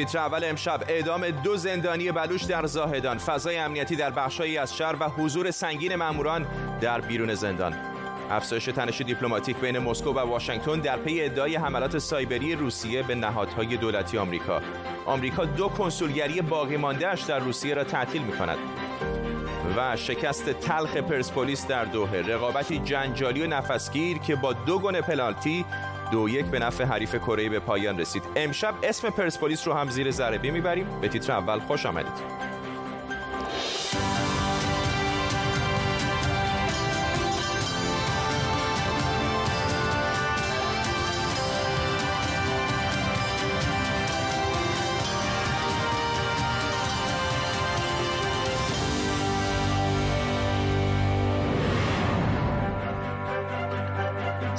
تیتر اول امشب اعدام دو زندانی بلوچ در زاهدان. فضای امنیتی در بخشهایی از شهر و حضور سنگین ماموران در بیرون زندان. افزایش تنش دیپلماتیک بین مسکو و واشنگتن در پی ادعای حملات سایبری روسیه به نهادهای دولتی آمریکا. آمریکا دو کنسولگری باقی ماندهاش در روسیه را تعطیل می کند و شکست تلخ پرسپولیس در دوحه. رقابتی جنجالی و نفسگیر که با دو گل پنالتی دو یک به نفع حریف کره به پایان رسید. امشب اسم پرسپولیس رو هم زیر ذره می‌بریم. به تیتر اول خوش آمدید.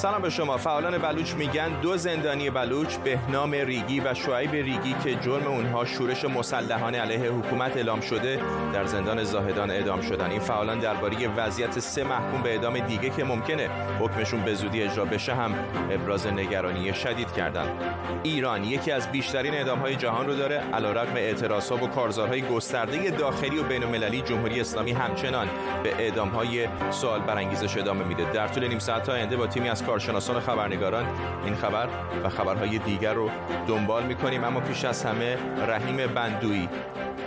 سلام به شما. فعالان بلوچ میگن دو زندانی بلوچ بهنام ریگی و شعیب ریگی که جرم اونها شورش مسلحانه علیه حکومت اعلام شده در زندان زاهدان اعدام شدن. این فعالان درباره وضعیت سه محکوم به اعدام دیگه که ممکنه حکمشون به زودی اجرا بشه هم ابراز نگرانی شدید کردن. ایران یکی از بیشترین اعدام های جهان رو داره علیرغم اعتراض ها و کارزارهای گسترده داخلی و بین المللی جمهوری اسلامی همچنان به اعدام های سوال برانگیزش ادامه میده. در طول نیم ساعت آینده با تیمی از کارشناسان خبرنگاران این خبر و خبرهای دیگر رو دنبال می‌کنیم اما پیش از همه رحیم بندویی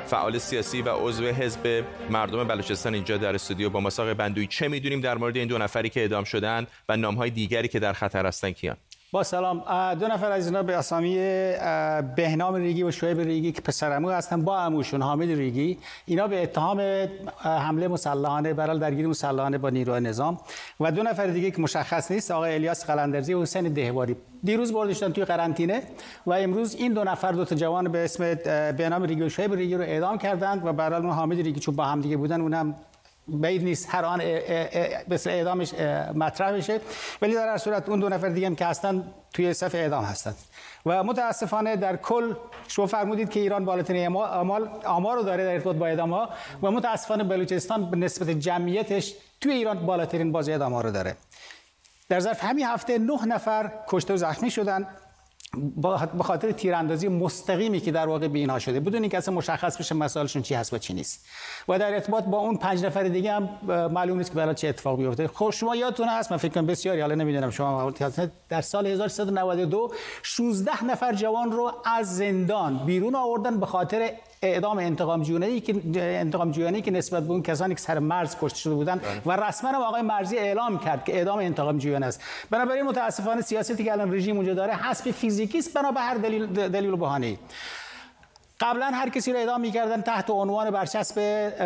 فعال سیاسی و عضو حزب مردم بلوچستان اینجا در استودیو با مساق بندویی چه می‌دونیم در مورد این دو نفری که اعدام شدن و نامهای دیگری که در خطر هستن کیان؟ با سلام. دو نفر از اینا به اسامی بهنام ریگی و شعیب ریگی که پسرمو هستن با عموشون حامد ریگی. اینا به اتهام حمله مسلحانه برای درگیری مسلحانه با نیروی نظام. و دو نفر دیگه که مشخص نیست آقای الیاس قلندرزی و حسین دهواری. دیروز بردشتن توی قرنطینه و امروز این دو نفر دو تا جوان به اسم بهنام ریگی و شعیب ریگی رو اعدام کردند و برای اون حامد ریگی چون با هم دیگه بودن اونم بعید نیست. هر آن به اعدامش مطرح بشه. ولی در هر صورت اون دو نفر دیگه هم که هستن توی صف اعدام هستند و متاسفانه در کل شما فرمودید که ایران بالاترین آمار آمار رو داره در ارتباط با اعدام ها و متاسفانه بلوچستان به نسبت جمعیتش توی ایران بالاترین باز اعدام ها رو داره. در ظرف همین هفته نه نفر کشته و زخمی شدن. به خاطر تیراندازی مستقیمی که در واقع به اینها شده. بدون اینکه اصلا مشخص بشه مسائلشون چی هست و چی نیست. و در ارتباط با اون پنج نفر دیگه هم معلوم نیست که برای چه اتفاق بیفته خب شما یادتون هست من فکر کنم بسیاری حالا نمی‌دونم شما در سال 1392 16 نفر جوان رو از زندان بیرون آوردن به خاطر اعدام انتقام جویانه که انتقام جویانه که نسبت به اون کسانی که سر مرز کشته شده بودن و رسما هم آقای مرزی اعلام کرد که اعدام انتقام جویانه است. بنابراین متاسفانه سیاستی که الان رژیم اونجا داره حسب فیزیکی است بنا به هر دلیل دلیل و بهانه قبلا هر کسی رو اعدام می‌کردن تحت عنوان برچسب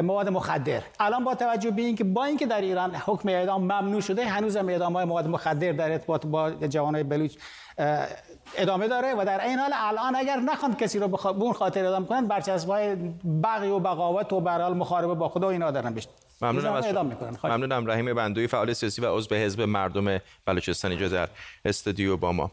مواد مخدر. الان با توجه به اینکه با اینکه در ایران حکم اعدام ممنوع شده هنوز هم اعدام های مواد مخدر در ارتباط با جوانای بلوچ ادامه داره و در این حال الان اگر نخوان کسی رو به اون خاطر اعدام کنن برچسب های بغی و بغاوت و برال مخاربه با خدا و اینا دارن بشت ممنونم از ممنونم رحیم بندوی فعال سیاسی و عضو حزب مردم بلوچستان اینجا در استودیو با ما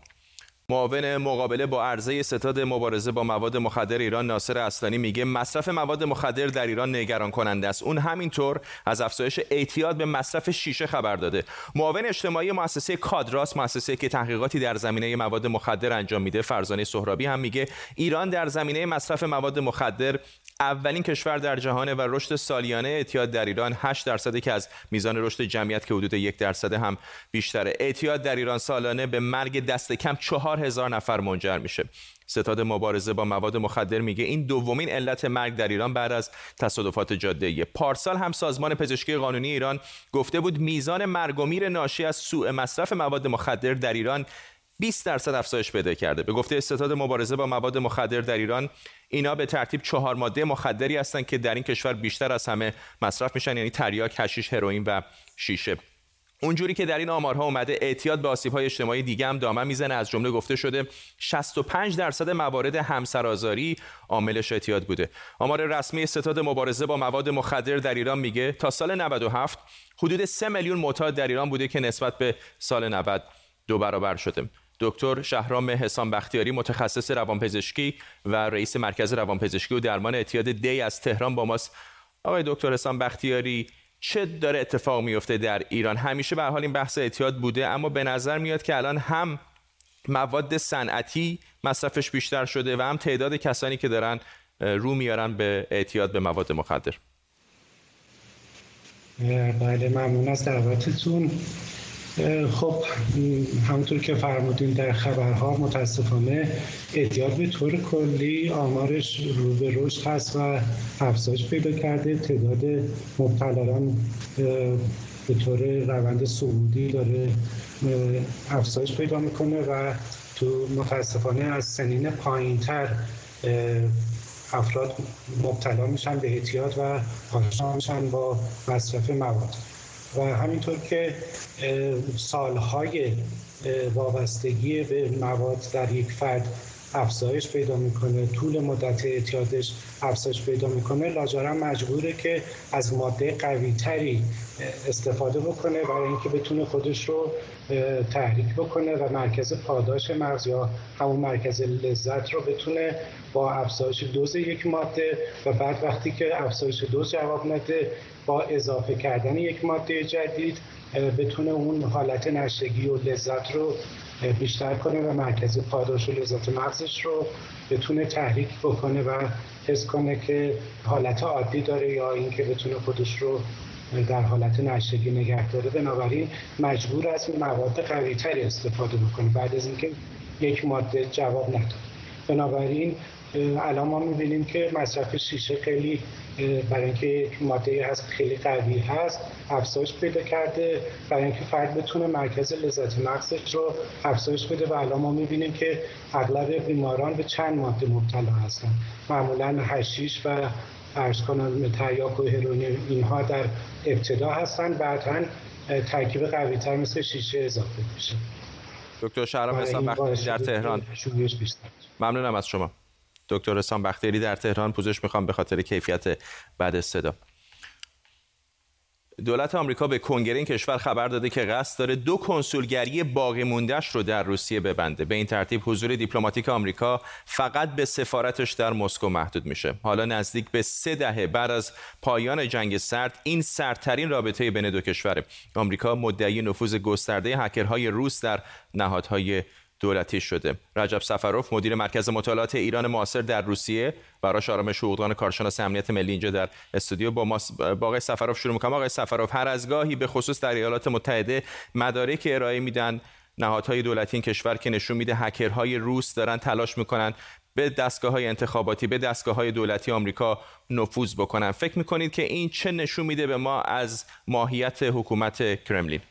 معاون مقابله با عرضه ستاد مبارزه با مواد مخدر ایران ناصر اصلانی میگه مصرف مواد مخدر در ایران نگران کننده است. اون همینطور از افزایش اعتیاد به مصرف شیشه خبر داده. معاون اجتماعی مؤسسه کادراس مؤسسه که تحقیقاتی در زمینه مواد مخدر انجام میده فرزانه سهرابی هم میگه ایران در زمینه مصرف مواد مخدر اولین کشور در جهان و رشد سالیانه اعتیاد در ایران 8 درصدی که از میزان رشد جمعیت که حدود یک درصد هم بیشتره. اعتیاد در ایران سالانه به مرگ دست کم چهار هزار نفر منجر میشه. ستاد مبارزه با مواد مخدر میگه این دومین علت مرگ در ایران بعد از تصادفات جاده پارسال هم سازمان پزشکی قانونی ایران گفته بود میزان مرگ و میر ناشی از سوء مصرف مواد مخدر در ایران 20 درصد افزایش پیدا کرده. به گفته ستاد مبارزه با مواد مخدر در ایران اینا به ترتیب چهار ماده مخدری هستند که در این کشور بیشتر از همه مصرف میشن یعنی تریاک، حشیش، هروئین و شیشه. اونجوری که در این آمارها اومده اعتیاد به آسیب‌های اجتماعی دیگه هم دامن می‌زنه. از جمله گفته شده 65 درصد موارد همسرآزاری عاملش اعتیاد بوده. آمار رسمی ستاد مبارزه با مواد مخدر در ایران میگه تا سال 97 حدود 3 میلیون معتاد در ایران بوده که نسبت به سال 90 دو برابر شده. دکتر شهرام حسام بختیاری متخصص روانپزشکی و رئیس مرکز روانپزشکی و درمان اعتیاد دی از تهران با ماست. آقای دکتر حسام بختیاری چه داره اتفاق میفته در ایران؟ همیشه به حال این بحث اعتیاد بوده اما به نظر میاد که الان هم مواد صنعتی مصرفش بیشتر شده و هم تعداد کسانی که دارن رو میارن به اعتیاد به مواد مخدر. بله ممنون از دعوتتون. خب همونطور که فرمودین در خبرها متاسفانه اعتیاد به طور کلی آمارش رو به رشد هست و افزایش پیدا کرده. تعداد مبتلایان به طور روند صعودی داره افزایش پیدا می‌کنه و تو متاسفانه از سنین پایینتر افراد مبتلا میشن به اعتیاد و آشنا میشن با مصرف مواد. و همینطور که سالهای وابستگی به مواد در یک فرد افزایش پیدا می‌کنه طول مدت اعتیادش افزایش پیدا می‌کنه. لاجرم مجبوره که از ماده قوی تری استفاده بکنه برای اینکه بتونه خودش رو تحریک بکنه و مرکز پاداش مغز یا همون مرکز لذت رو بتونه با افزایش دوز یک ماده و بعد وقتی که افزایش دوز جواب نده با اضافه کردن یک ماده جدید بتونه اون حالت نشگی و لذت رو بیشتر کنه و مرکز پاداش و لذت مغزش رو بتونه تحریک بکنه و حس کنه که حالت عادی داره یا اینکه بتونه خودش رو در حالت نشگی نگه داره. بنابراین مجبور است مواد قوی تری استفاده بکنه. بعد از اینکه یک ماده جواب نداد. بنابراین الان ما می‌بینیم که مصرف شیشه خیلی برای اینکه یک ماده هست خیلی قوی هست افزایش پیدا کرده. برای اینکه فرد بتونه مرکز لذت مغزش رو افزایش بده و الان ما می‌بینیم که اغلب بیماران به چند ماده مبتلا هستن. معمولا هشیش و ارز کنم تریاک و اینها در ابتدا هستن. بعدا ترکیب قوی تر مثل شیشه اضافه میشه. دکتر شهرام حسام در تهران. ممنونم از شما. دکتر حسام بختیاری در تهران پوزش می‌خوام به خاطر کیفیت بعد صدا. دولت آمریکا به کنگره این کشور خبر داده که قصد داره دو کنسولگری باقی موندهش رو در روسیه ببنده. به این ترتیب حضور دیپلماتیک آمریکا فقط به سفارتش در مسکو محدود میشه. حالا نزدیک به سه دهه بعد از پایان جنگ سرد این سردترین رابطه بین دو کشوره. آمریکا مدعی نفوذ گسترده هکرهای روس در نهادهای دولتی شده. رجب سفروف مدیر مرکز مطالعات ایران معاصر در روسیه. براش آرامش حقوقدان کارشناس امنیت ملی اینجا در استودیو با ما با سفروف شروع می‌کنم. آقای سفروف هر از گاهی به خصوص در ایالات متحده مدارک ارائه میدن. نهادهای دولتی این کشور که نشون میده هکرهای روس دارن تلاش می‌کنن به دستگاه های انتخاباتی به دستگاه های دولتی آمریکا نفوذ بکنن. فکر می‌کنید که این چه نشون میده به ما از ماهیت حکومت کرملین؟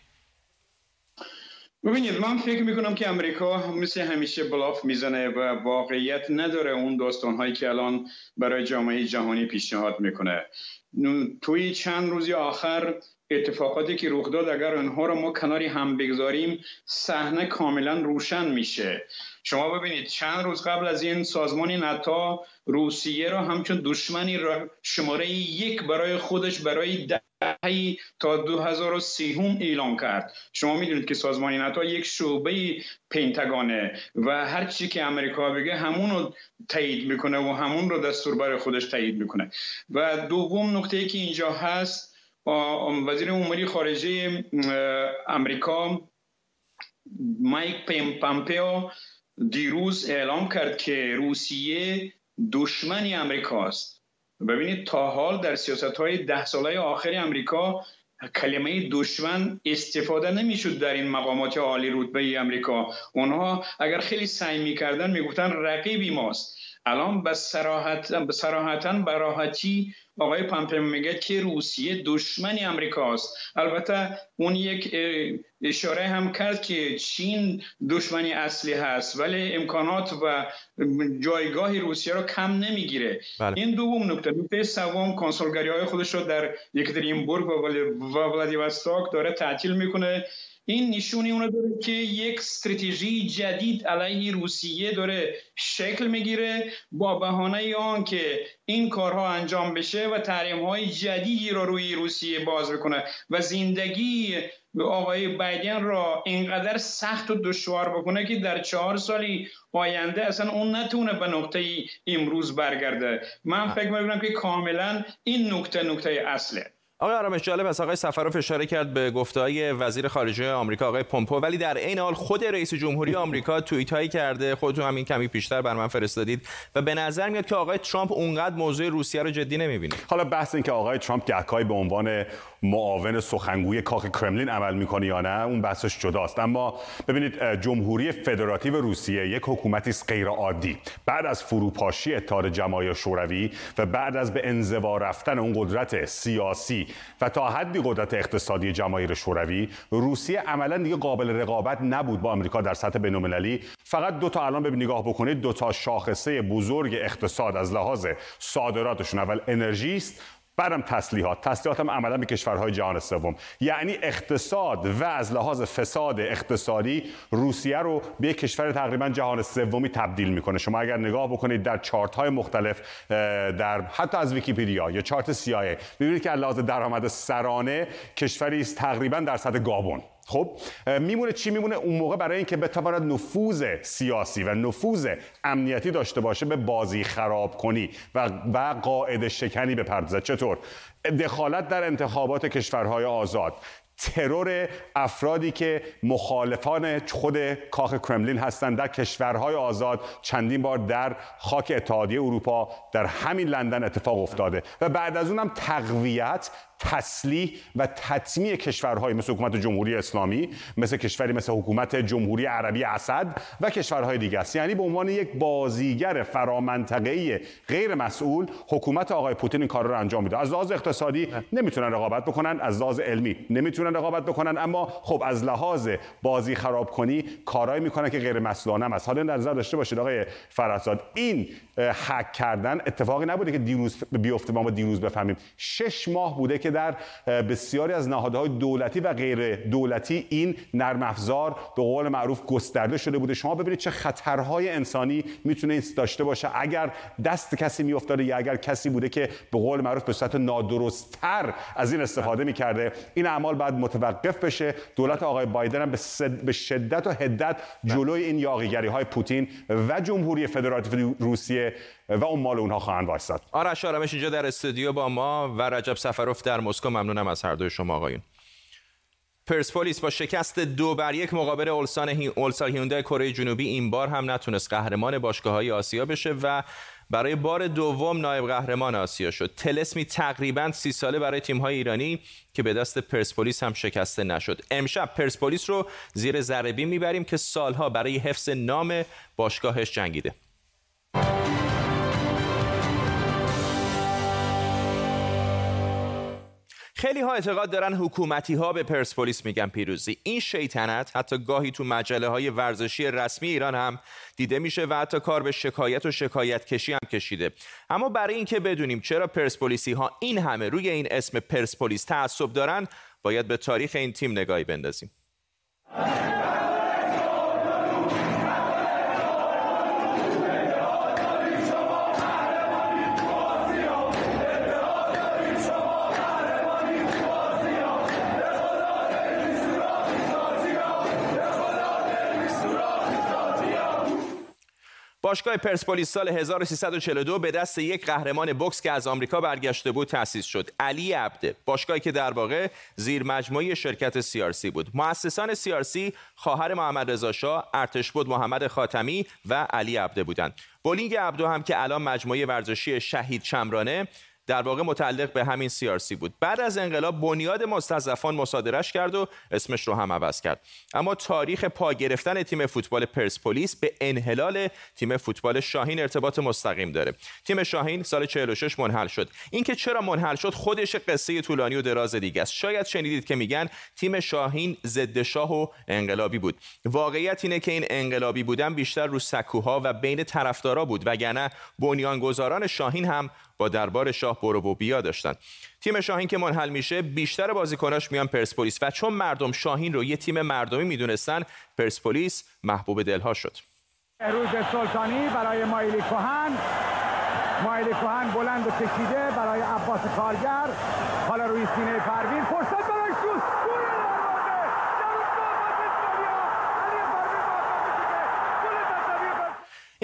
ببینید من فکر می‌کنم که امریکا مثل همیشه بلاف می‌زنه و واقعیت نداره اون داستان هایی که الان برای جامعه جهانی پیشنهاد می‌کنه. توی چند روزی آخر اتفاقاتی که رخ داد اگر اونها رو ما کناری هم بگذاریم صحنه کاملا روشن میشه. شما ببینید چند روز قبل از این سازمان نتا روسیه را همچون دشمنی شماره یک برای خودش برای دهی تا 2030 اعلام کرد. شما می‌دونید که سازمان نتا یک شعبه پنتگانه و هر چی که امریکا بگه همون رو تایید می‌کنه و همون رو دستور برای خودش تایید می‌کنه. و دوم نکته که اینجا هست وزیر امور خارجه امریکا مایک پامپیو دیروز اعلام کرد که روسیه دشمنی امریکاست ببینید تا حال در سیاست های ده ساله آخر امریکا کلمه دشمن استفاده نمی‌شد در این مقامات عالی رتبه امریکا اونها اگر خیلی سعی می‌کردن می‌گفتن رقیبی ماست. الان به صراحت به صراحتا براحتی آقای پامپیو میگه که روسیه دشمنی امریکاست. البته اون یک اشاره هم کرد که چین دشمنی اصلی هست ولی امکانات و جایگاه روسیه رو کم نمی‌گیره. بله. این دوم نکته. نکته سوم کنسولگری های خودش رو در یکترینبورگ و ولادیوستوک داره تعطیل می‌کنه. این نشونی اونو داره که یک استراتژی جدید علیه روسیه داره شکل می‌گیره با بهانه آن که این کارها انجام بشه و تحریم های جدیدی رو روی روسیه باز بکنه و زندگی آقای بایدن را اینقدر سخت و دشوار بکنه که در چهار سالی آینده اصلا اون نتونه به نقطه امروز برگرده. من فکر می‌کنم که کاملا این نکته نکته اصله. آقای آرامش جالب است. آقای سفرов اشاره کرد به گفته‌های وزیر خارجه آمریکا آقای پومپو. ولی در عین حال خود رئیس جمهوری آمریکا توییت هایی کرده. خودتون همین کمی پیشتر بر من فرستادید. و به نظر میاد که آقای ترامپ اونقدر موضوع روسیه رو جدی نمی‌بینه. حالا بحث این که آقای ترامپ گهکای به عنوان معاون سخنگوی کاخ کرملین عمل می‌کنه یا نه اون بحثش جداست. اما ببینید جمهوری فدراتیو روسیه یک حکومتی است غیر عادی بعد از فروپاشی اتحاد جماهیر شوروی و بعد از به انزوا رفتن اون قدرت سیاسی و تا حدی قدرت اقتصادی جماهیر شوروی روسیه عملا دیگه قابل رقابت نبود با آمریکا در سطح بین‌المللی. فقط دو تا الان به نگاه بکنید دو تا شاخصه بزرگ اقتصاد از لحاظ صادراتشون اول انرژی است بعدم تسلیحات. تسلیحات هم عملا به کشورهای جهان سوم. یعنی اقتصاد و از لحاظ فساد اقتصادی روسیه رو به کشور تقریبا جهان سومی تبدیل می‌کنه. شما اگر نگاه بکنید در چارت های مختلف در حتی از ویکیپدیا یا چارت سیایه ببینید که از لحاظ درآمد سرانه کشوری است تقریبا در سطح گابون خب میمونه چی؟ میمونه اون موقع برای اینکه بتواند نفوذ سیاسی و نفوذ امنیتی داشته باشه به بازی خراب کنی و و قاعده شکنی بپردازد. چطور؟ دخالت در انتخابات کشورهای آزاد. ترور افرادی که مخالفان خود کاخ کرملین هستند در کشورهای آزاد چندین بار در خاک اتحادیه اروپا در همین لندن اتفاق افتاده. و بعد از اونم تقویت تسلیح و تطمیع کشورهای مثل حکومت جمهوری اسلامی مثل کشوری مثل حکومت جمهوری عربی اسد و کشورهای دیگه است. یعنی به عنوان یک بازیگر فرامنطقه‌ای غیر مسئول حکومت آقای پوتین این کار رو انجام میده. از لحاظ اقتصادی نمی‌تونن رقابت بکنن از لحاظ علمی نمی‌تونن رقابت بکنن اما خب از لحاظ بازی خراب کنی کارایی می‌کنن که غیر مسئولانه است. حالا در نظر داشته باشید آقای فرزاد این هک کردن اتفاقی نبوده که دیروز بیفته ما دیروز بفهمیم. شش ماه بوده که در بسیاری از نهادهای دولتی و غیر دولتی این نرم افزار به قول معروف گسترده شده بوده. شما ببینید چه خطرهای انسانی می‌تونه داشته باشه. اگر دست کسی میافتاده یا اگر کسی بوده که به قول معروف به صورت نادرستتر از این استفاده می‌کرده این اعمال بعد متوقف بشه. دولت آقای بایدن هم به شدت و حدت جلوی این یاغیگری های پوتین و جمهوری فدراتیو روسیه و اون مال اونها خواهند وایساد آرش آرامش اینجا در استودیو با ما و رجب سفروف در مسکو. ممنونم از هر دوی شما آقایون. پرسپولیس با شکست دو بر یک مقابل اولسان هی... اولسا هیوندای کره جنوبی این بار هم نتونست قهرمان باشگاه های آسیا بشه و برای بار دوم نایب قهرمان آسیا شد. تلسمی تقریبا سی ساله برای تیم های ایرانی که به دست پرسپولیس هم شکسته نشد. امشب پرسپولیس رو زیر ذره می‌بریم که سالها برای حفظ نام باشگاهش جنگیده. خیلی ها اعتقاد دارن حکومتی ها به پرسپولیس میگن پیروزی. این شیطنت حتی گاهی تو مجله های ورزشی رسمی ایران هم دیده میشه و حتی کار به شکایت و شکایت کشی هم کشیده. اما برای اینکه بدونیم چرا پرسپولیسی ها این همه روی این اسم پرسپولیس تعصب دارن باید به تاریخ این تیم نگاهی بندازیم. باشگاه پرسپولیس سال 1342 به دست یک قهرمان بوکس که از آمریکا برگشته بود تأسیس شد. علی عبده باشگاهی که در واقع زیر مجموعه شرکت سیارسی بود. مؤسسان سیارسی خواهر محمد رضا شاه ارتش بود محمد خاتمی و علی عبده بودند. بولینگ عبدو هم که الان مجموعه ورزشی شهید چمرانه در واقع متعلق به همین سیارسی بود. بعد از انقلاب بنیاد مستضعفان مصادرش کرد و اسمش رو هم عوض کرد. اما تاریخ پا گرفتن تیم فوتبال پرسپولیس به انحلال تیم فوتبال شاهین ارتباط مستقیم داره. تیم شاهین سال 46 منحل شد. اینکه چرا منحل شد خودش قصه طولانی و دراز دیگه است. شاید شنیدید که میگن تیم شاهین ضد شاه و انقلابی بود. واقعیت اینه که این انقلابی بودن بیشتر رو سکوها و بین طرفدارا بود وگرنه بنیانگذاران شاهین هم با دربار شاه برو و بیا داشتن. تیم شاهین که منحل میشه بیشتر بازیکناش میان پرسپولیس و چون مردم شاهین رو یه تیم مردمی می‌دونستن پرسپولیس محبوب دلها شد. روز سلطانی برای مایلی کوهن مایلی کوهن بلند و کشیده برای عباس کارگر. حالا روی سینه پروین فرصت برای شوت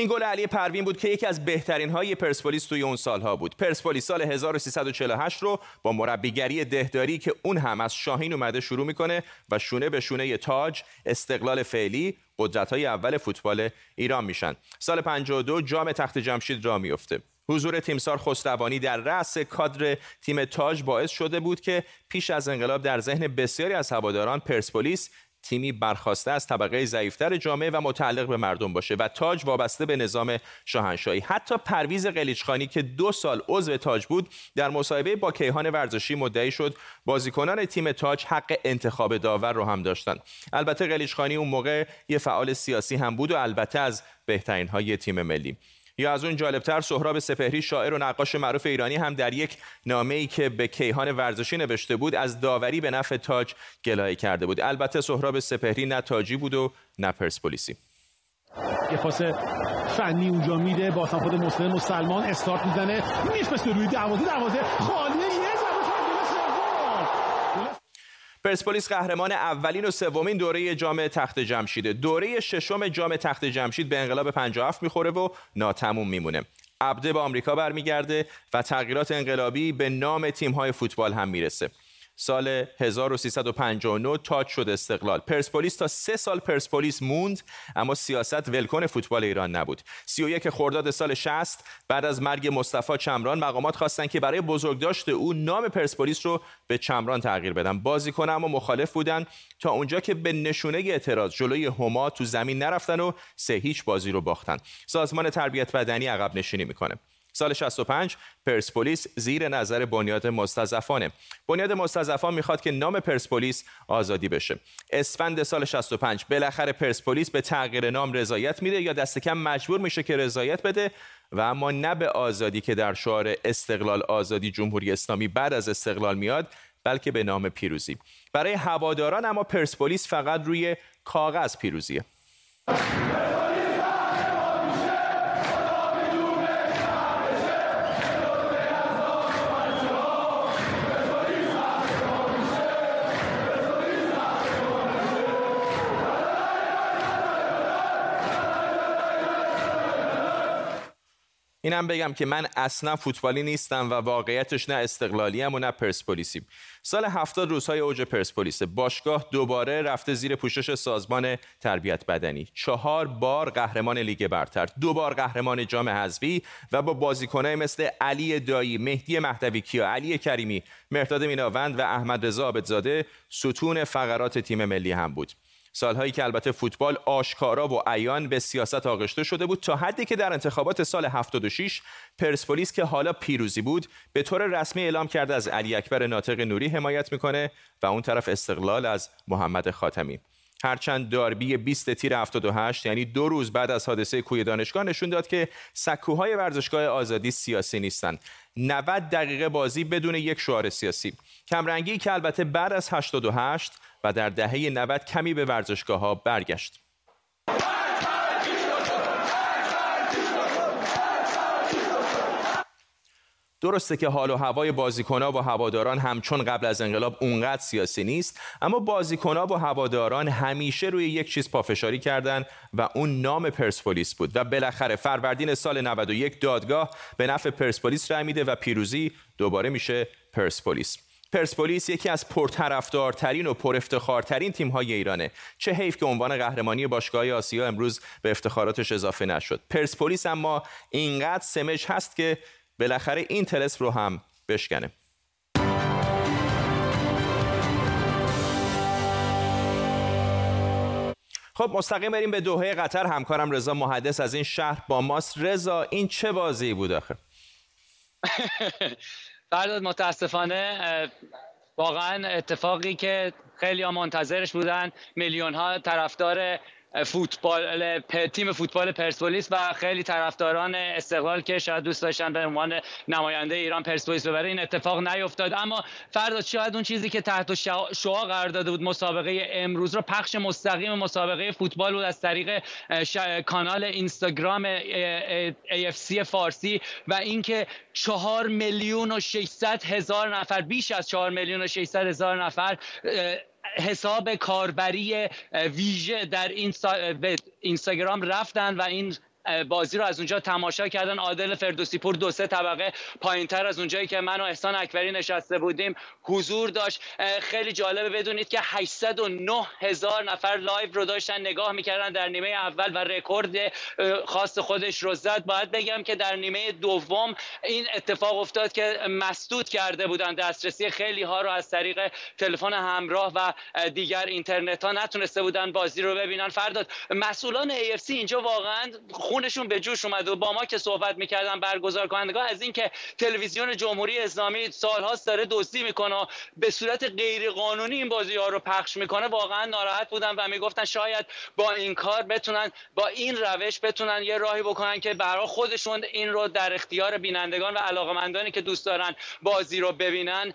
این گل علی پروین بود که یکی از بهترین های پرسپولیس توی اون سالها بود. پرسپولیس سال 1348 رو با مربیگری دهداری که اون هم از شاهین اومده شروع می‌کنه و شونه به شونه تاج استقلال فعلی قدرت های اول فوتبال ایران میشن. سال 52 جام تخت جمشید را میفته حضور تیمسار خسروانی در رأس کادر تیم تاج باعث شده بود که پیش از انقلاب در ذهن بسیاری از هواداران پرسپولیس تیمی برخواسته از طبقه ضعیفتر جامعه و متعلق به مردم باشه و تاج وابسته به نظام شاهنشاهی. حتی پرویز قلیچخانی که دو سال عضو تاج بود در مصاحبه با کیهان ورزشی مدعی شد بازیکنان تیم تاج حق انتخاب داور رو هم داشتن. البته قلیچخانی اون موقع یه فعال سیاسی هم بود و البته از بهترین های تیم ملی. یا از اون جالبتر سهراب سپهری شاعر و نقاش معروف ایرانی هم در یک نامه ای که به کیهان ورزشی نوشته بود از داوری به نفع تاج گلایه کرده بود. البته سهراب سپهری نه تاجی بود و نه پرسپولیسی. یه پاس فنی اونجا میده با خود مسلم مسلمان استارت می‌زنه. میفرسته روی دروازه دروازه پرسپولیس قهرمان اولین و سومین دوره جام تخت جمشیده دوره ششم جام تخت جمشید به انقلاب 57 می‌خوره و ناتموم میمونه. عبده به آمریکا برمیگرده و تغییرات انقلابی به نام تیم‌های فوتبال هم می‌رسه. سال 1359 تاج شد استقلال. پرسپولیس تا سه سال پرسپولیس موند اما سیاست ولکن فوتبال ایران نبود. 31 خرداد سال 60 بعد از مرگ مصطفی چمران مقامات خواستن که برای بزرگداشت او نام پرسپولیس رو به چمران تغییر بدن. بازیکن اما مخالف بودن. تا اونجا که به نشونه اعتراض جلوی هما تو زمین نرفتن و سه هیچ بازی رو باختن. سازمان تربیت بدنی عقب نشینی می‌کنه. سال 65 پرسپولیس زیر نظر بنیاد مستضعفانه. بنیاد مستضعفان می‌خواد که نام پرسپولیس آزادی بشه. اسفند سال 65 بالاخره پرسپولیس به تغییر نام رضایت میده یا دست کم مجبور میشه که رضایت بده؟ و اما نه به آزادی که در شعار استقلال آزادی جمهوری اسلامی بعد از استقلال میاد بلکه به نام پیروزی. برای هواداران اما پرسپولیس فقط روی کاغذ پیروزیه. اینم بگم که من اصلا فوتبالی نیستم و واقعیتش نه استقلالی و نه پرسپولیسی سال هفتاد روزهای اوج پرسپولیس باشگاه دوباره رفته زیر پوشش سازمان تربیت بدنی. چهار بار قهرمان لیگ برتر دو بار قهرمان جام حذفی و با بازیکنای مثل علی دایی مهدی مهدوی کیا علی کریمی مرداد میناوند و احمد رضا عابدزاده ستون فقرات تیم ملی هم بود. سالهایی که البته فوتبال آشکارا و عیان به سیاست آغشته شده بود تا حدی که در انتخابات سال 76 پرسپولیس که حالا پیروزی بود به طور رسمی اعلام کرده از علی اکبر ناطق نوری حمایت می‌کنه و اون طرف استقلال از محمد خاتمی. هرچند داربی 20 تیر 78 یعنی دو روز بعد از حادثه کوی دانشگاه نشون داد که سکوهای ورزشگاه آزادی سیاسی نیستند 90 دقیقه بازی بدون یک شعار سیاسی کمرنگی که البته بعد از 88 و در دهه 90 کمی به ورزشگاه ها برگشت. درسته که حال و هوای بازیکنها و هواداران همچون قبل از انقلاب اونقدر سیاسی نیست اما بازیکنها و هواداران همیشه روی یک چیز پافشاری کردند و اون نام پرسپولیس بود. و بالاخره فروردین سال 91 دادگاه به نفع پرسپولیس رای میده و پیروزی دوباره میشه پرسپولیس. پرسپولیس یکی از پرطرفدارترین و پرافتخارترین تیم‌های ایرانه. چه حیف که عنوان قهرمانی باشگاه آسیا امروز به افتخاراتش اضافه نشد. پرسپولیس اما اینقدر سمج هست که بالاخره این تلس رو هم بشکنه. خب مستقیم بریم به دوحه قطر. همکارم رضا محدث از این شهر با ماست. رضا این چه بازی بود آخه؟ فرداد متاسفانه واقعا اتفاقی که خیلی ها منتظرش بودن. میلیون ها طرفدار فوتبال تیم فوتبال پرسپولیس و خیلی طرفداران استقلال که شاید دوست داشتن به عنوان نماینده ایران پرسپولیس ببره این اتفاق نیفتاد. اما فردا شاید اون چیزی که تحت شعا قرار داده بود مسابقه امروز رو پخش مستقیم مسابقه فوتبال بود از طریق کانال اینستاگرام AFC فارسی و اینکه چهار میلیون و 600 هزار نفر بیش از چهار میلیون و 600 هزار نفر حساب کاربری ویژه در اینستاگرام رفتن و این بازی رو از اونجا تماشا کردن. عادل فردوسی پور دو سه طبقه پایینتر از اونجایی که من و احسان اکبری نشسته بودیم حضور داشت. خیلی جالبه بدونید که 809 هزار نفر live رو داشتن نگاه می‌کردن در نیمه اول و رکورد خاص خودش رو زد. باید بگم که در نیمه دوم این اتفاق افتاد که مسدود کرده بودن دسترسی. خیلی ها رو از طریق تلفن همراه و دیگر اینترنت ها نتونسته بودن بازی رو ببینن. فرداد مسئولان AFC اینجا واقعا خونشون به جوش اومد و با ما که صحبت می‌کردن برگزار کنندگان از اینکه تلویزیون جمهوری اسلامی سالهاست داره دزدی می‌کنه به صورت غیر قانونی این بازی ها رو پخش می‌کنه واقعا ناراحت بودن و می‌گفتن شاید با این کار بتونن با این روش بتونن یه راهی بکنن که برای خودشون این رو در اختیار بینندگان و علاقمندانی که دوست دارن بازی رو ببینن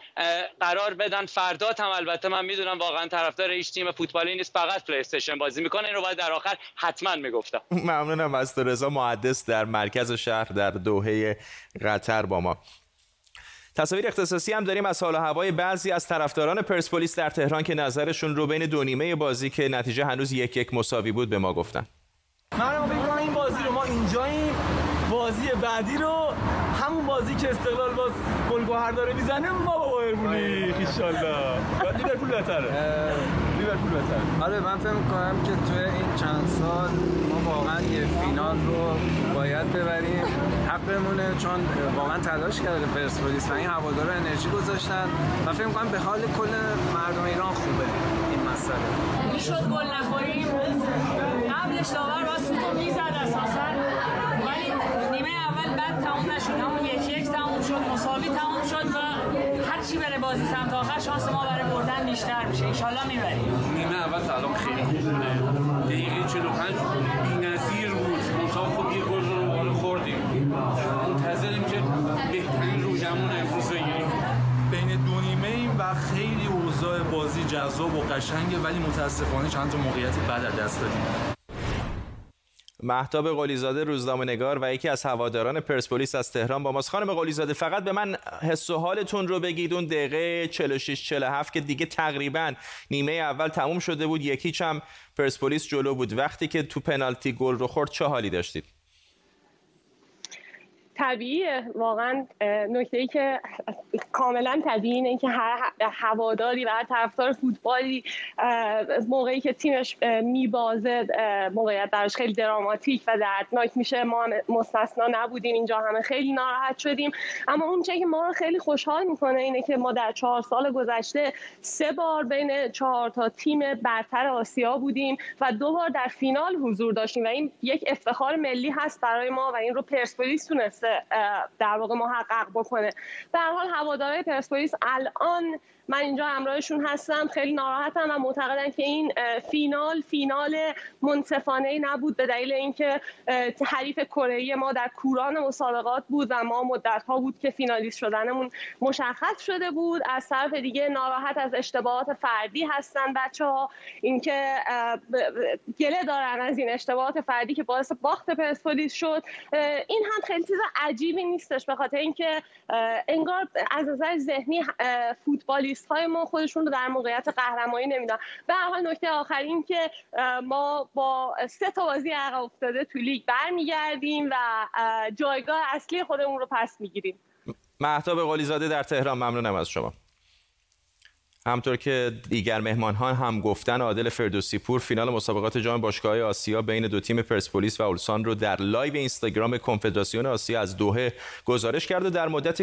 قرار بدن. فردا هم البته من می‌دونم واقعا طرفدار هیچ تیم فوتبالی نیست فقط پلی استیشن بازی می‌کنه. این رو باید در آخر حتما می‌گفتم. ممنونم از رضا محدث در مرکز شهر در دوحه قطر با ما. تصاویر اختصاصی هم داریم از حال و هوای بعضی از طرفداران پرسپولیس در تهران که نظرشون رو بین دو نیمه بازی که نتیجه هنوز یک یک مساوی بود به ما گفتن. من فکر این بازی رو ما اینجاییم. بازی بعدی رو همون بازی که استقلال باز گلگهر داره می‌زنه ما با بایر مونیخ ان لیورپول بهتره. لیورپول بهتره. آره من فکر می‌کنم که توی این چند سال فینال رو باید ببریم. حقمونه چون واقعا تلاش کرده پرسپولیس و این هوادارا انرژی گذاشتن و فکر می‌کنم به حال کل مردم ایران خوبه این مسئله. می‌شد گل نخوریم. قبلش داور واسه تو می‌زد اساسا. ولی نیمه اول بعد تموم نشد. همون یک یک تموم شد مساوی تموم شد و هر چی بره بازی سمت آخر شانس ما برای بردن بیشتر میشه. ان می‌بریم. نیمه اول سلام خیلی خوبونه دقیقه 45 بی‌نظیر بود. خب یه گل رو خوردیم. منتظریم که بهترین روزمون امروز بگیریم. بین دو نیمه ایم و خیلی اوضاع بازی جذاب و قشنگه ولی متاسفانه چند تا موقعیت بعد دست دادیم. محتاب قلیزاده روزنامه نگار و یکی از هواداران پرسپولیس از تهران با ماست. خانم قلیزاده فقط به من حس و حالتون رو بگید. اون دقیقه 46 47 که دیگه تقریبا نیمه اول تموم شده بود. یکیچ هم پرسپولیس جلو بود. وقتی که تو پنالتی گل رو خورد چه حالی داشتید؟ طبیعیه. واقعا نکته ای که کاملا طبیعی اینه که هر هواداری و هر طرفدار فوتبالی موقعی که تیمش میبازه موقعیت درش خیلی دراماتیک و دردناک میشه. ما مستثنا نبودیم اینجا همه خیلی ناراحت شدیم. اما اون که ما رو خیلی خوشحال می‌کنه اینه که ما در چهار سال گذشته سه بار بین چهار تا تیم برتر آسیا بودیم و دو بار در فینال حضور داشتیم و این یک افتخار ملی هست برای ما و این رو پرسپولیس تونسته در واقع محقق بکنه. به حال هوادارهای پرسپولیس الان من اینجا همراهشون هستم خیلی ناراحتم و معتقدم که این فینال فینال منصفانه نبود. به دلیل اینکه حریف کره ما در کوران مسابقات بود و ما مدت ها بود که فینالیست شدنمون مشخص شده بود. از طرف دیگه ناراحت از اشتباهات فردی هستن بچه ها اینکه گله دارن از این اشتباهات فردی که باعث باخت پرسپولیس شد. این هم خیلی چیز عجیبی نیستش به خاطر اینکه انگار از نظر ذهنی فوتبالی های ما خودشون رو در موقعیت قهرمانی نمیدن به هر حال نکته آخر این که ما با سه تا بازی عقب افتاده تو لیگ برمیگردیم و جایگاه اصلی خودمون رو پس می‌گیریم. مهتاب قلیزاده در تهران ممنونم از شما. همونطور که دیگر مهمان ها هم گفتن عادل فردوسی پور فینال مسابقات جام باشگاه آسیا بین دو تیم پرسپولیس و اولسان رو در live اینستاگرام کنفدراسیون آسیا از دوحه گزارش کرد و در مدت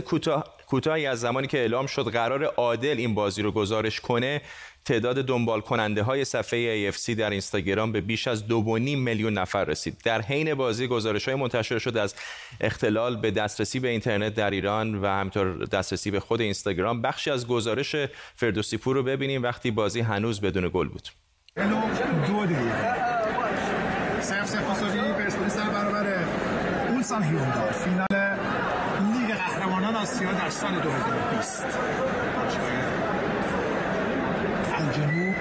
کوتاهی از زمانی که اعلام شد قرار عادل این بازی رو گزارش کنه تعداد دنبال کننده های صفحه AFC در اینستاگرام به بیش از دو میلیون نفر رسید. در حین بازی گزارش های منتشر شد از اختلال به دسترسی به اینترنت در ایران و همینطور دسترسی به خود اینستاگرام. بخشی از گزارش فردوسی پور رو ببینیم وقتی بازی هنوز بدون گل بود. دو دیگه. اولسان هیوندای فینال لیگ قهرمانان آسیا در سال 2020 جنوب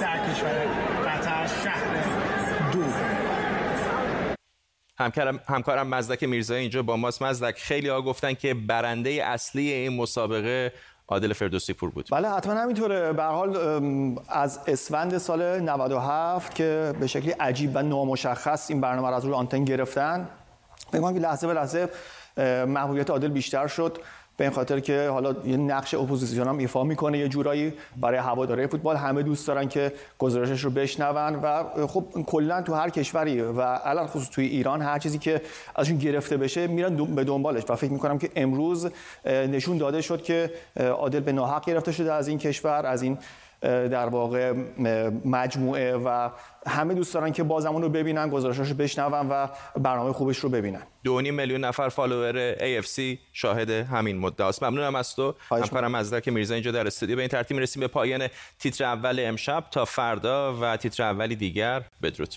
در کشور قطر شهر دو همکارم همکارم مزدک میرزایی اینجا با ماست. مزدک خیلی ها گفتن که برنده اصلی این مسابقه عادل فردوسی پور بود. بله حتما همینطوره. به حال از اسفند سال 97 که به شکلی عجیب و نامشخص این برنامه را از روی آنتن گرفتن فکر کنم که لحظه به لحظه محبوبیت عادل بیشتر شد. به این خاطر که حالا یه نقش اپوزیسیون هم ایفا می‌کنه یه جورایی برای هواداره فوتبال. همه دوست دارن که گزارشش رو بشنون و خب کلا تو هر کشوری و علی‌الخصوص توی ایران هر چیزی که ازشون گرفته بشه میرن به دنبالش. و فکر می‌کنم که امروز نشون داده شد که عادل به ناحق گرفته شده از این کشور از این در واقع مجموعه و همه دوست دارن که بازمون رو ببینن گزارشاشو بشنون و برنامه خوبش رو ببینن. دو میلیون نفر فالوور AFC شاهد همین مدعا است ممنونم از تو. همکارم از که میرزا اینجا در استودیو. به این ترتیب می‌رسیم به پایان تیتر اول امشب. تا فردا و تیتر اولی دیگر. بدرود.